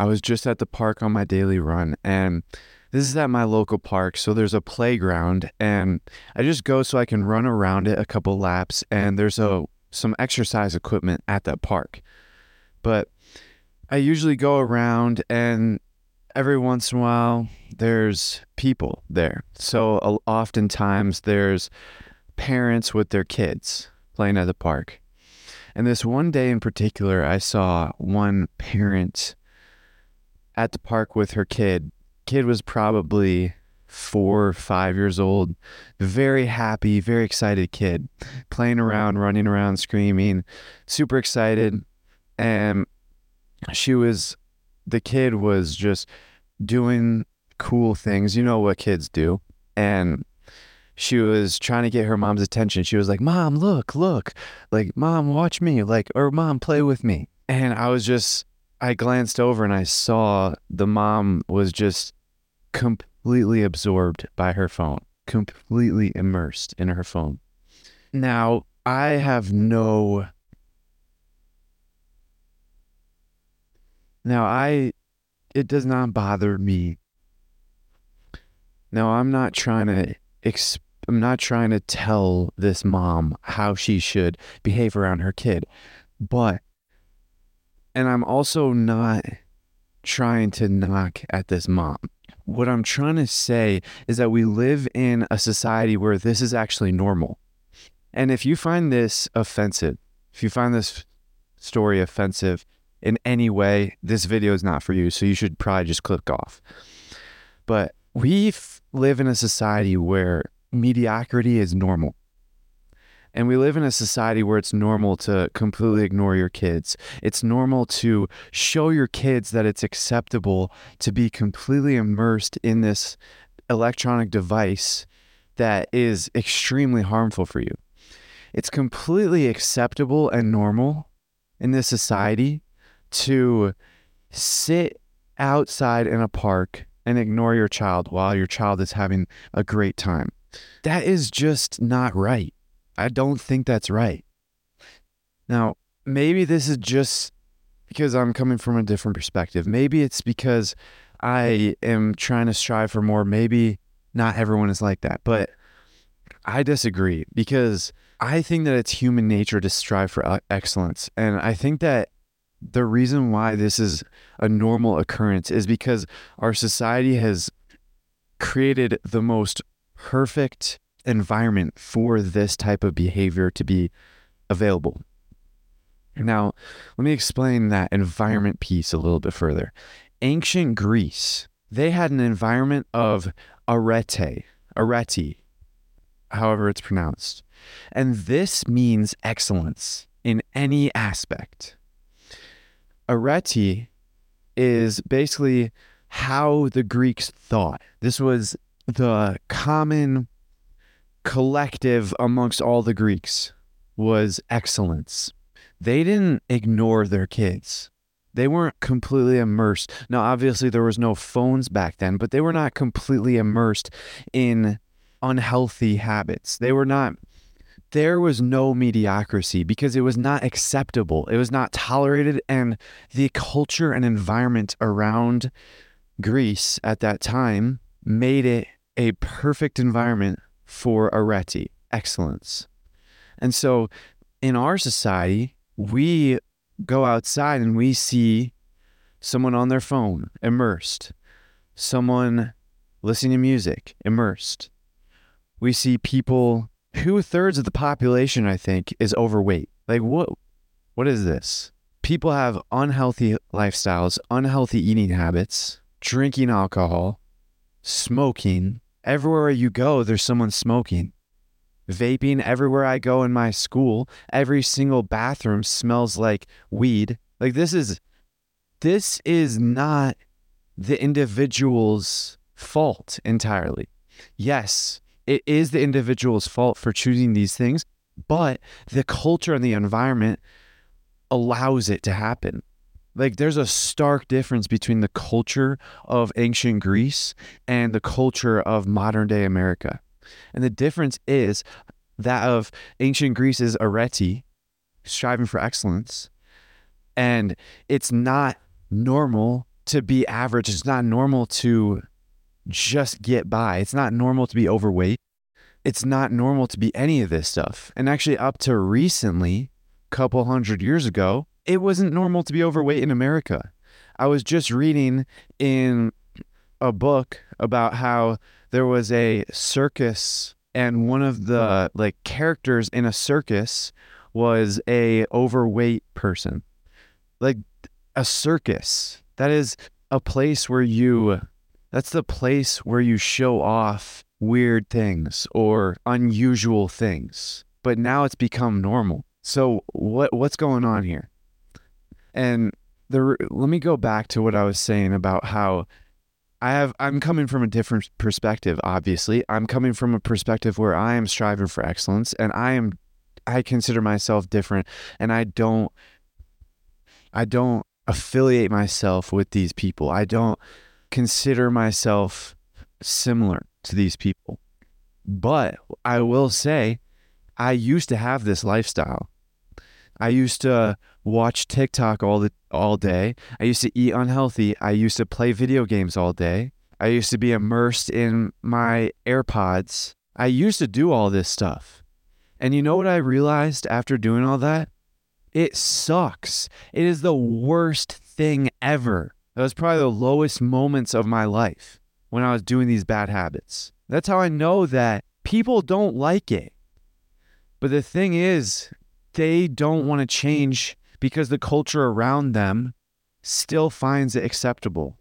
I was just at the park on my daily run and this is at my local park. So there's a playground and I just go so I can run around it a couple laps and there's a some exercise equipment at that park. But I usually go around and every once in a while there's people there. So oftentimes there's parents with their kids playing at the park. And this one day in particular, I saw one parent at the park with her kid. Kid was probably four or five years old, very happy, very excited kid, playing around, running around, screaming, super excited. And she was, the kid was just doing cool things. You know what kids do. And she was trying to get her mom's attention. She was like, Mom, look, look. Like, Mom, watch me. Like, or Mom, play with me. And I was just, I glanced over and I saw the mom was just completely absorbed by her phone, completely immersed in her phone. Now, I have no. Now, I. It does not bother me. Now, I'm not trying to exp- I'm not trying to tell this mom how she should behave around her kid, but, and I'm also not trying to knock at this mom. What I'm trying to say is that we live in a society where this is actually normal. And if you find this offensive, if you find this story offensive in any way, this video is not for you. So you should probably just click off. But we live in a society where mediocrity is normal. And we live in a society where it's normal to completely ignore your kids. It's normal to show your kids that it's acceptable to be completely immersed in this electronic device that is extremely harmful for you. It's completely acceptable and normal in this society to sit outside in a park and ignore your child while your child is having a great time. That is just not right. I don't think that's right. Now, maybe this is just because I'm coming from a different perspective. Maybe it's because I am trying to strive for more. Maybe not everyone is like that, but I disagree because I think that it's human nature to strive for uh, excellence. And I think that the reason why this is a normal occurrence is because our society has created the most perfect environment for this type of behavior to be available. Now, let me explain that environment piece a little bit further. Ancient Greece, they had an environment of arete, arete, however it's pronounced. And this means excellence in any aspect. Arete is basically how the Greeks thought. This was the common collective amongst all the Greeks was excellence. They didn't ignore their kids. They weren't completely immersed. Now, obviously, there was no phones back then, but they were not completely immersed in unhealthy habits. They were not, there was no mediocrity because it was not acceptable. It was not tolerated. And the culture and environment around Greece at that time made it a perfect environment for arete, excellence. And so in our society, we go outside and we see someone on their phone immersed, someone listening to music immersed. We see people, two thirds of the population, I think, is overweight. Like, what? What is this? People have unhealthy lifestyles, unhealthy eating habits, drinking alcohol, smoking. Everywhere you go, there's someone smoking. Vaping everywhere I go in my school, every single bathroom smells like weed. Like this is this is not the individual's fault entirely. Yes, it is the individual's fault for choosing these things, but the culture and the environment allows it to happen. Like there's a stark difference between the culture of ancient Greece and the culture of modern day America. And the difference is that of ancient Greece is arete, striving for excellence. And it's not normal to be average. It's not normal to just get by. It's not normal to be overweight. It's not normal to be any of this stuff. And actually, up to recently, couple hundred years ago, it wasn't normal to be overweight in America. I was just reading in a book about how there was a circus and one of the hmm. like characters in a circus was a overweight person. Like a circus. That is a place where you that's the place where you show off weird things or unusual things. But now it's become normal. So what what's going on here? And the let me go back to what I was saying about how I have I'm coming from a different perspective obviously. I'm coming from a perspective where I am striving for excellence and I am I consider myself different and I don't I don't affiliate myself with these people. I don't consider myself similar to these people. But I will say I used to have this lifestyle. I used to watch TikTok all the all day. I used to eat unhealthy. I used to play video games all day. I used to be immersed in my AirPods. I used to do all this stuff. And you know what I realized after doing all that? It sucks. It is the worst thing ever. That was probably the lowest moments of my life when I was doing these bad habits. That's how I know that people don't like it. But the thing is, they don't want to change because the culture around them still finds it acceptable.